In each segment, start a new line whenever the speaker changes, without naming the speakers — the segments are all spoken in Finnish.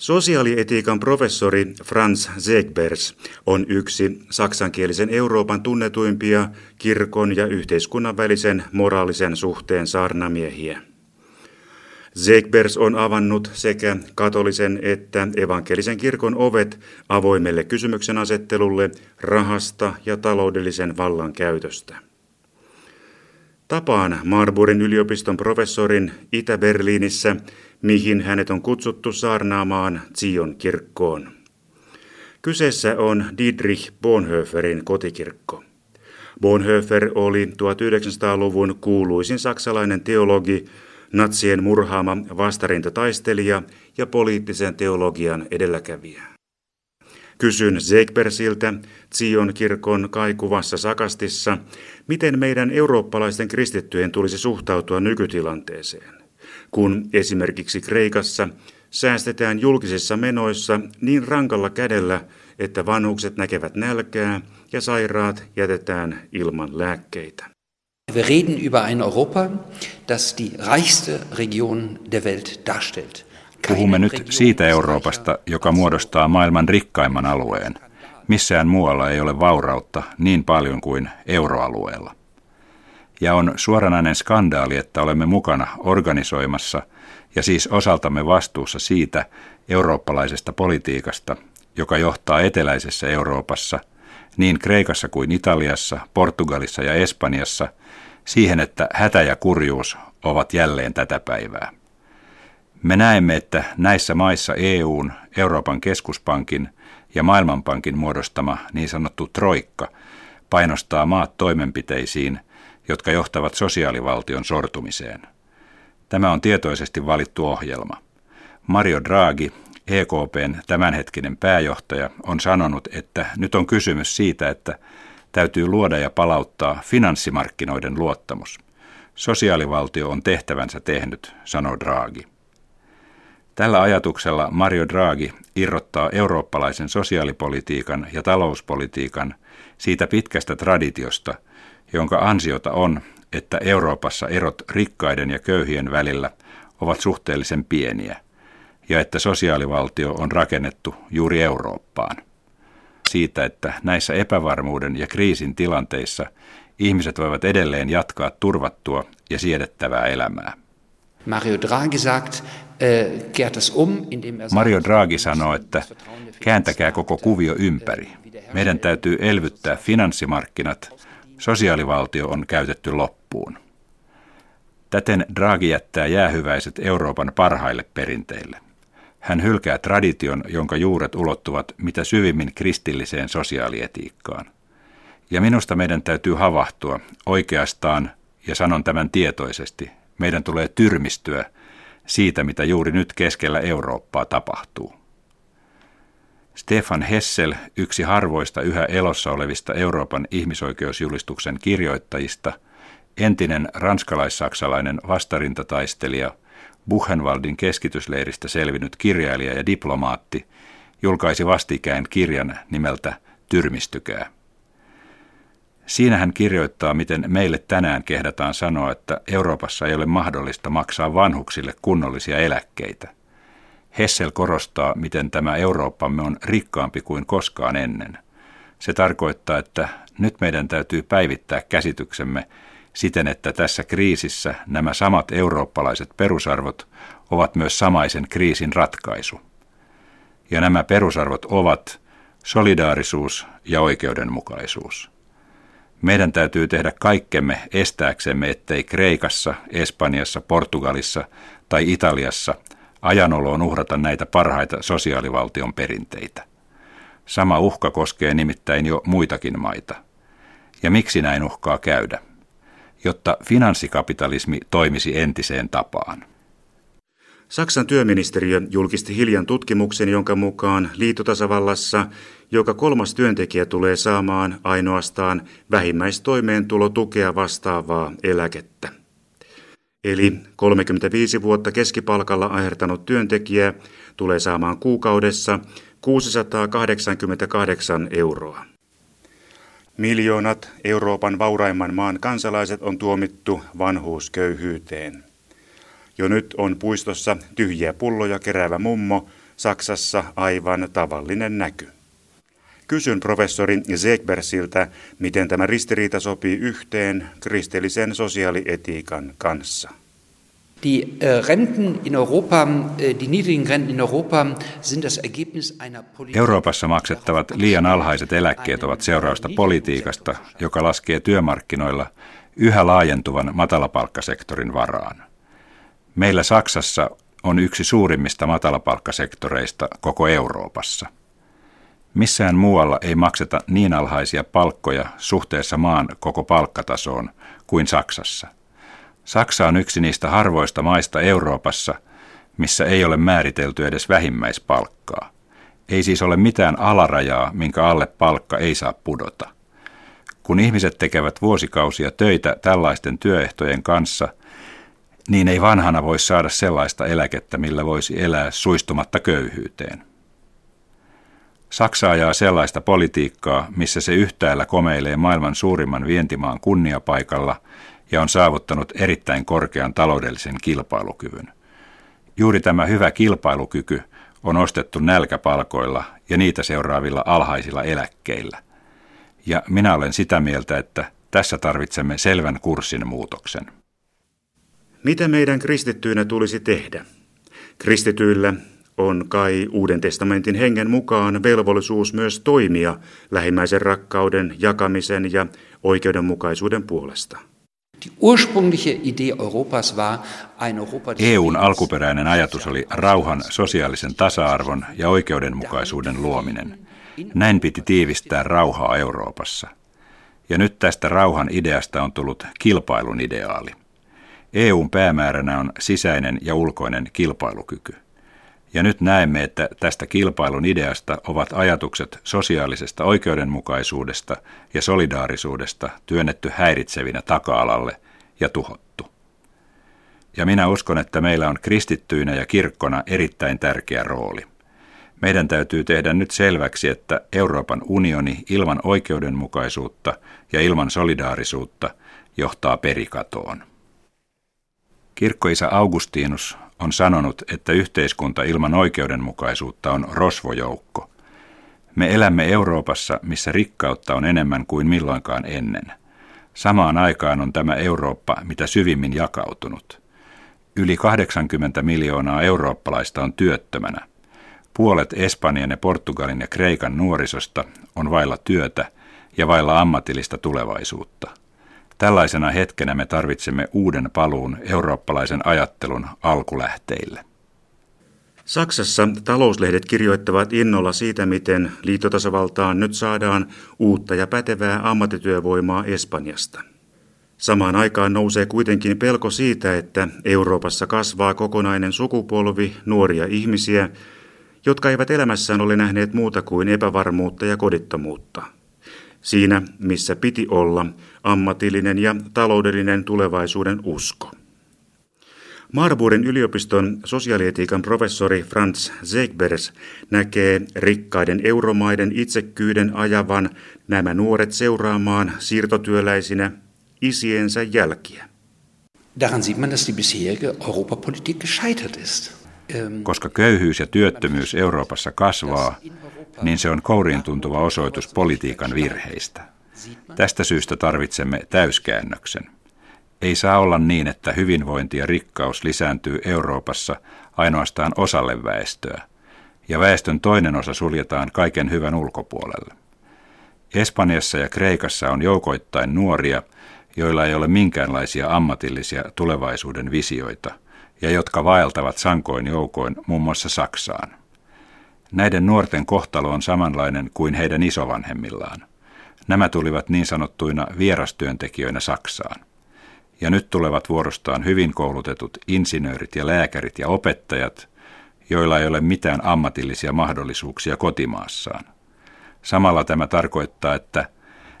Sosiaalietiikan professori Franz Zegbers on yksi saksankielisen Euroopan tunnetuimpia kirkon ja yhteiskunnan välisen moraalisen suhteen saarnamiehiä. Zegbers on avannut sekä katolisen että evankelisen kirkon ovet avoimelle kysymyksen asettelulle rahasta ja taloudellisen vallan käytöstä. Tapaan Marburin yliopiston professorin Itä-Berliinissä, mihin hänet on kutsuttu saarnaamaan Zion kirkkoon. Kyseessä on Dietrich Bonhoefferin kotikirkko. Bonhoeffer oli 1900-luvun kuuluisin saksalainen teologi, natsien murhaama vastarintataistelija ja poliittisen teologian edelläkävijä. Kysyn Zegbersiltä Zion kirkon kaikuvassa sakastissa, miten meidän eurooppalaisten kristittyjen tulisi suhtautua nykytilanteeseen, kun esimerkiksi Kreikassa säästetään julkisissa menoissa niin rankalla kädellä, että vanhukset näkevät nälkää ja sairaat jätetään ilman lääkkeitä.
Wir reden über ein Europa, das die reichste Region der Welt darstellt.
Puhumme nyt siitä Euroopasta, joka muodostaa maailman rikkaimman alueen. Missään muualla ei ole vaurautta niin paljon kuin euroalueella. Ja on suoranainen skandaali, että olemme mukana organisoimassa ja siis osaltamme vastuussa siitä eurooppalaisesta politiikasta, joka johtaa eteläisessä Euroopassa, niin Kreikassa kuin Italiassa, Portugalissa ja Espanjassa, siihen, että hätä ja kurjuus ovat jälleen tätä päivää. Me näemme, että näissä maissa EUn, Euroopan keskuspankin ja Maailmanpankin muodostama niin sanottu troikka painostaa maat toimenpiteisiin, jotka johtavat sosiaalivaltion sortumiseen. Tämä on tietoisesti valittu ohjelma. Mario Draghi, EKPn tämänhetkinen pääjohtaja, on sanonut, että nyt on kysymys siitä, että täytyy luoda ja palauttaa finanssimarkkinoiden luottamus. Sosiaalivaltio on tehtävänsä tehnyt, sanoo Draghi. Tällä ajatuksella Mario Draghi irrottaa eurooppalaisen sosiaalipolitiikan ja talouspolitiikan siitä pitkästä traditiosta, jonka ansiota on, että Euroopassa erot rikkaiden ja köyhien välillä ovat suhteellisen pieniä, ja että sosiaalivaltio on rakennettu juuri Eurooppaan. Siitä, että näissä epävarmuuden ja kriisin tilanteissa ihmiset voivat edelleen jatkaa turvattua ja siedettävää elämää.
Mario Draghi sagt, äh, um,
er Mario Draghi sanoo, että kääntäkää koko kuvio ympäri. Meidän täytyy elvyttää finanssimarkkinat. Sosiaalivaltio on käytetty loppuun. Täten Draghi jättää jäähyväiset Euroopan parhaille perinteille. Hän hylkää tradition, jonka juuret ulottuvat mitä syvimmin kristilliseen sosiaalietiikkaan. Ja minusta meidän täytyy havahtua oikeastaan, ja sanon tämän tietoisesti, meidän tulee tyrmistyä siitä, mitä juuri nyt keskellä Eurooppaa tapahtuu. Stefan Hessel, yksi harvoista yhä elossa olevista Euroopan ihmisoikeusjulistuksen kirjoittajista, entinen ranskalais-saksalainen vastarintataistelija, Buchenwaldin keskitysleiristä selvinnyt kirjailija ja diplomaatti, julkaisi vastikään kirjan nimeltä Tyrmistykää. Siinä hän kirjoittaa, miten meille tänään kehdataan sanoa, että Euroopassa ei ole mahdollista maksaa vanhuksille kunnollisia eläkkeitä. Hessel korostaa, miten tämä Eurooppamme on rikkaampi kuin koskaan ennen. Se tarkoittaa, että nyt meidän täytyy päivittää käsityksemme siten, että tässä kriisissä nämä samat eurooppalaiset perusarvot ovat myös samaisen kriisin ratkaisu. Ja nämä perusarvot ovat solidaarisuus ja oikeudenmukaisuus. Meidän täytyy tehdä kaikkemme estääksemme, ettei Kreikassa, Espanjassa, Portugalissa tai Italiassa ajanoloon uhrata näitä parhaita sosiaalivaltion perinteitä. Sama uhka koskee nimittäin jo muitakin maita. Ja miksi näin uhkaa käydä? Jotta finanssikapitalismi toimisi entiseen tapaan.
Saksan työministeriö julkisti hiljan tutkimuksen, jonka mukaan liitotasavallassa joka kolmas työntekijä tulee saamaan ainoastaan vähimmäistoimeentulotukea vastaavaa eläkettä. Eli 35 vuotta keskipalkalla ahertanut työntekijä tulee saamaan kuukaudessa 688 euroa. Miljoonat Euroopan vauraimman maan kansalaiset on tuomittu vanhuusköyhyyteen. Jo nyt on puistossa tyhjiä pulloja keräävä mummo Saksassa aivan tavallinen näky. Kysyn professori Zegbersiltä, miten tämä ristiriita sopii yhteen kristillisen sosiaalietiikan kanssa.
Die äh, Renten in Europa, äh, die niedrigen Renten in Europa sind das Ergebnis einer
Euroopassa maksettavat liian alhaiset eläkkeet ovat seurausta politiikasta, joka laskee työmarkkinoilla yhä laajentuvan matalapalkkasektorin varaan. Meillä Saksassa on yksi suurimmista matalapalkkasektoreista koko Euroopassa. Missään muualla ei makseta niin alhaisia palkkoja suhteessa maan koko palkkatasoon kuin Saksassa – Saksa on yksi niistä harvoista maista Euroopassa, missä ei ole määritelty edes vähimmäispalkkaa. Ei siis ole mitään alarajaa, minkä alle palkka ei saa pudota. Kun ihmiset tekevät vuosikausia töitä tällaisten työehtojen kanssa, niin ei vanhana voi saada sellaista eläkettä, millä voisi elää suistumatta köyhyyteen. Saksa ajaa sellaista politiikkaa, missä se yhtäällä komeilee maailman suurimman vientimaan kunniapaikalla ja on saavuttanut erittäin korkean taloudellisen kilpailukyvyn. Juuri tämä hyvä kilpailukyky on ostettu nälkäpalkoilla ja niitä seuraavilla alhaisilla eläkkeillä. Ja minä olen sitä mieltä, että tässä tarvitsemme selvän kurssin muutoksen.
Mitä meidän kristittyinä tulisi tehdä? Kristityillä on kai Uuden testamentin hengen mukaan velvollisuus myös toimia lähimmäisen rakkauden, jakamisen ja oikeudenmukaisuuden puolesta.
EUn alkuperäinen ajatus oli rauhan, sosiaalisen tasa-arvon ja oikeudenmukaisuuden luominen. Näin piti tiivistää rauhaa Euroopassa. Ja nyt tästä rauhan ideasta on tullut kilpailun ideaali. EUn päämääränä on sisäinen ja ulkoinen kilpailukyky. Ja nyt näemme, että tästä kilpailun ideasta ovat ajatukset sosiaalisesta oikeudenmukaisuudesta ja solidaarisuudesta työnnetty häiritsevinä taka-alalle ja tuhottu. Ja minä uskon, että meillä on kristittyinä ja kirkkona erittäin tärkeä rooli. Meidän täytyy tehdä nyt selväksi, että Euroopan unioni ilman oikeudenmukaisuutta ja ilman solidaarisuutta johtaa perikatoon. Kirkkoisa Augustinus on sanonut, että yhteiskunta ilman oikeudenmukaisuutta on rosvojoukko. Me elämme Euroopassa, missä rikkautta on enemmän kuin milloinkaan ennen. Samaan aikaan on tämä Eurooppa mitä syvimmin jakautunut. Yli 80 miljoonaa eurooppalaista on työttömänä. Puolet Espanjan ja Portugalin ja Kreikan nuorisosta on vailla työtä ja vailla ammatillista tulevaisuutta. Tällaisena hetkenä me tarvitsemme uuden paluun eurooppalaisen ajattelun alkulähteille.
Saksassa talouslehdet kirjoittavat innolla siitä, miten liittotasavaltaan nyt saadaan uutta ja pätevää ammattityövoimaa Espanjasta. Samaan aikaan nousee kuitenkin pelko siitä, että Euroopassa kasvaa kokonainen sukupolvi nuoria ihmisiä, jotka eivät elämässään ole nähneet muuta kuin epävarmuutta ja kodittomuutta. Siinä, missä piti olla ammatillinen ja taloudellinen tulevaisuuden usko. Marburgin yliopiston sosiaalietiikan professori Franz Zegbers näkee rikkaiden euromaiden itsekyyden ajavan nämä nuoret seuraamaan siirtotyöläisinä isiensä jälkiä.
Daran sieht man, dass die bisherige Europapolitik gescheitert ist.
Ähm, Koska köyhyys ja työttömyys Euroopassa kasvaa, niin se on kouriin tuntuva osoitus politiikan virheistä. Tästä syystä tarvitsemme täyskäännöksen. Ei saa olla niin, että hyvinvointi ja rikkaus lisääntyy Euroopassa ainoastaan osalle väestöä, ja väestön toinen osa suljetaan kaiken hyvän ulkopuolelle. Espanjassa ja Kreikassa on joukoittain nuoria, joilla ei ole minkäänlaisia ammatillisia tulevaisuuden visioita, ja jotka vaeltavat sankoin joukoin muun muassa Saksaan. Näiden nuorten kohtalo on samanlainen kuin heidän isovanhemmillaan. Nämä tulivat niin sanottuina vierastyöntekijöinä Saksaan. Ja nyt tulevat vuorostaan hyvin koulutetut insinöörit ja lääkärit ja opettajat, joilla ei ole mitään ammatillisia mahdollisuuksia kotimaassaan. Samalla tämä tarkoittaa, että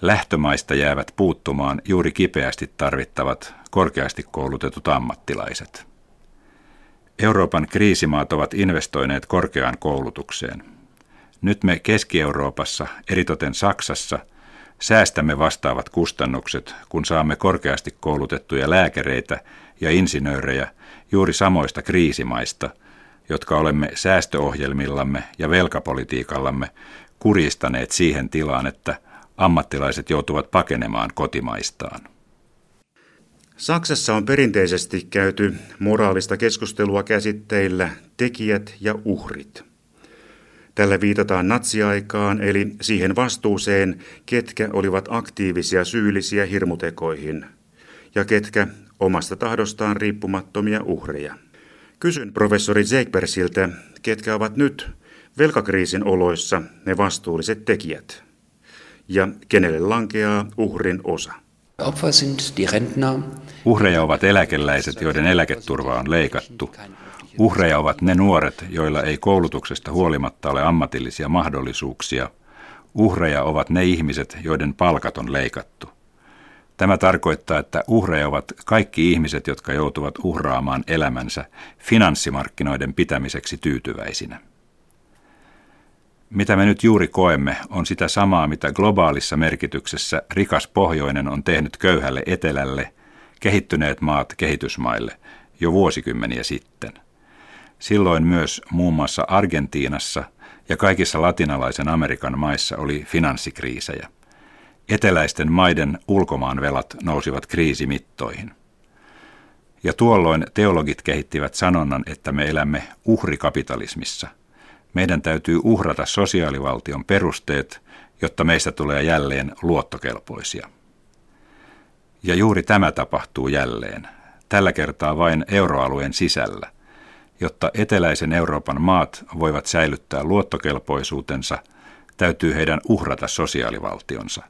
lähtömaista jäävät puuttumaan juuri kipeästi tarvittavat korkeasti koulutetut ammattilaiset. Euroopan kriisimaat ovat investoineet korkeaan koulutukseen. Nyt me Keski-Euroopassa, eritoten Saksassa, säästämme vastaavat kustannukset, kun saamme korkeasti koulutettuja lääkäreitä ja insinöörejä juuri samoista kriisimaista, jotka olemme säästöohjelmillamme ja velkapolitiikallamme kuristaneet siihen tilaan, että ammattilaiset joutuvat pakenemaan kotimaistaan.
Saksassa on perinteisesti käyty moraalista keskustelua käsitteillä tekijät ja uhrit. Tällä viitataan natsiaikaan, eli siihen vastuuseen, ketkä olivat aktiivisia syyllisiä hirmutekoihin, ja ketkä omasta tahdostaan riippumattomia uhreja. Kysyn professori Zegbersiltä, ketkä ovat nyt velkakriisin oloissa ne vastuulliset tekijät, ja kenelle lankeaa uhrin osa.
Uhreja ovat eläkeläiset, joiden eläketurva on leikattu. Uhreja ovat ne nuoret, joilla ei koulutuksesta huolimatta ole ammatillisia mahdollisuuksia. Uhreja ovat ne ihmiset, joiden palkat on leikattu. Tämä tarkoittaa, että uhreja ovat kaikki ihmiset, jotka joutuvat uhraamaan elämänsä finanssimarkkinoiden pitämiseksi tyytyväisinä. Mitä me nyt juuri koemme, on sitä samaa, mitä globaalissa merkityksessä rikas pohjoinen on tehnyt köyhälle etelälle, kehittyneet maat kehitysmaille jo vuosikymmeniä sitten. Silloin myös muun muassa Argentiinassa ja kaikissa latinalaisen Amerikan maissa oli finanssikriisejä. Eteläisten maiden ulkomaanvelat nousivat kriisimittoihin. Ja tuolloin teologit kehittivät sanonnan, että me elämme uhrikapitalismissa – meidän täytyy uhrata sosiaalivaltion perusteet, jotta meistä tulee jälleen luottokelpoisia. Ja juuri tämä tapahtuu jälleen, tällä kertaa vain euroalueen sisällä, jotta eteläisen Euroopan maat voivat säilyttää luottokelpoisuutensa, täytyy heidän uhrata sosiaalivaltionsa.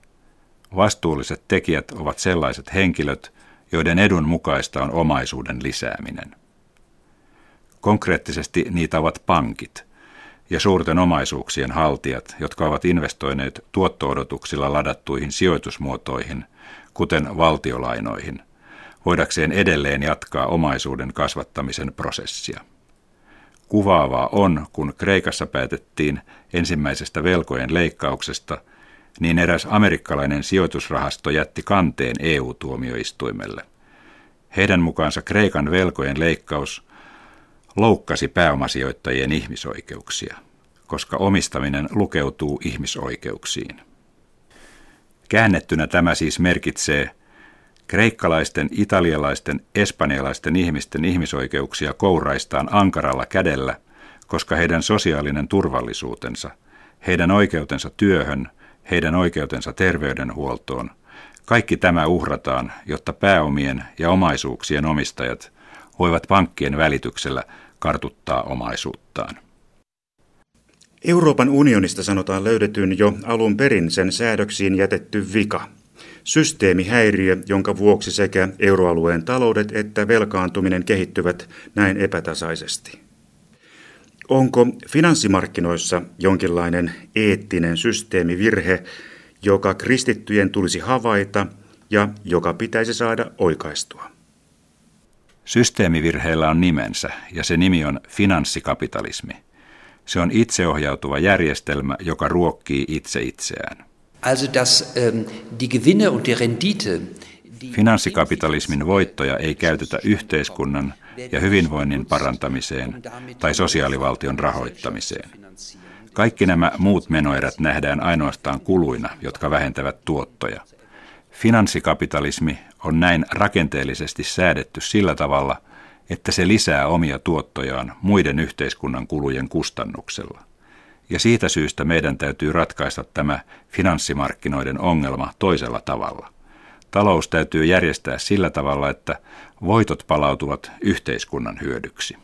Vastuulliset tekijät ovat sellaiset henkilöt, joiden edun mukaista on omaisuuden lisääminen. Konkreettisesti niitä ovat pankit – ja suurten omaisuuksien haltijat, jotka ovat investoineet tuotto-odotuksilla ladattuihin sijoitusmuotoihin, kuten valtiolainoihin, voidakseen edelleen jatkaa omaisuuden kasvattamisen prosessia. Kuvaavaa on, kun Kreikassa päätettiin ensimmäisestä velkojen leikkauksesta, niin eräs amerikkalainen sijoitusrahasto jätti kanteen EU-tuomioistuimelle. Heidän mukaansa Kreikan velkojen leikkaus loukkasi pääomasijoittajien ihmisoikeuksia, koska omistaminen lukeutuu ihmisoikeuksiin. Käännettynä tämä siis merkitsee kreikkalaisten, italialaisten, espanjalaisten ihmisten ihmisoikeuksia kouraistaan ankaralla kädellä, koska heidän sosiaalinen turvallisuutensa, heidän oikeutensa työhön, heidän oikeutensa terveydenhuoltoon, kaikki tämä uhrataan, jotta pääomien ja omaisuuksien omistajat voivat pankkien välityksellä kartuttaa omaisuuttaan.
Euroopan unionista sanotaan löydetyn jo alun perin sen säädöksiin jätetty vika. Systeemihäiriö, jonka vuoksi sekä euroalueen taloudet että velkaantuminen kehittyvät näin epätasaisesti. Onko finanssimarkkinoissa jonkinlainen eettinen systeemivirhe, joka kristittyjen tulisi havaita ja joka pitäisi saada oikaistua?
Systeemivirheellä on nimensä ja se nimi on finanssikapitalismi. Se on itseohjautuva järjestelmä, joka ruokkii itse itseään. Also das, ähm, die Gewinne und die Rendite, Finanssikapitalismin voittoja ei käytetä yhteiskunnan ja hyvinvoinnin parantamiseen tai sosiaalivaltion rahoittamiseen. Kaikki nämä muut menoerät nähdään ainoastaan kuluina, jotka vähentävät tuottoja. Finanssikapitalismi on näin rakenteellisesti säädetty sillä tavalla, että se lisää omia tuottojaan muiden yhteiskunnan kulujen kustannuksella. Ja siitä syystä meidän täytyy ratkaista tämä finanssimarkkinoiden ongelma toisella tavalla. Talous täytyy järjestää sillä tavalla, että voitot palautuvat yhteiskunnan hyödyksi.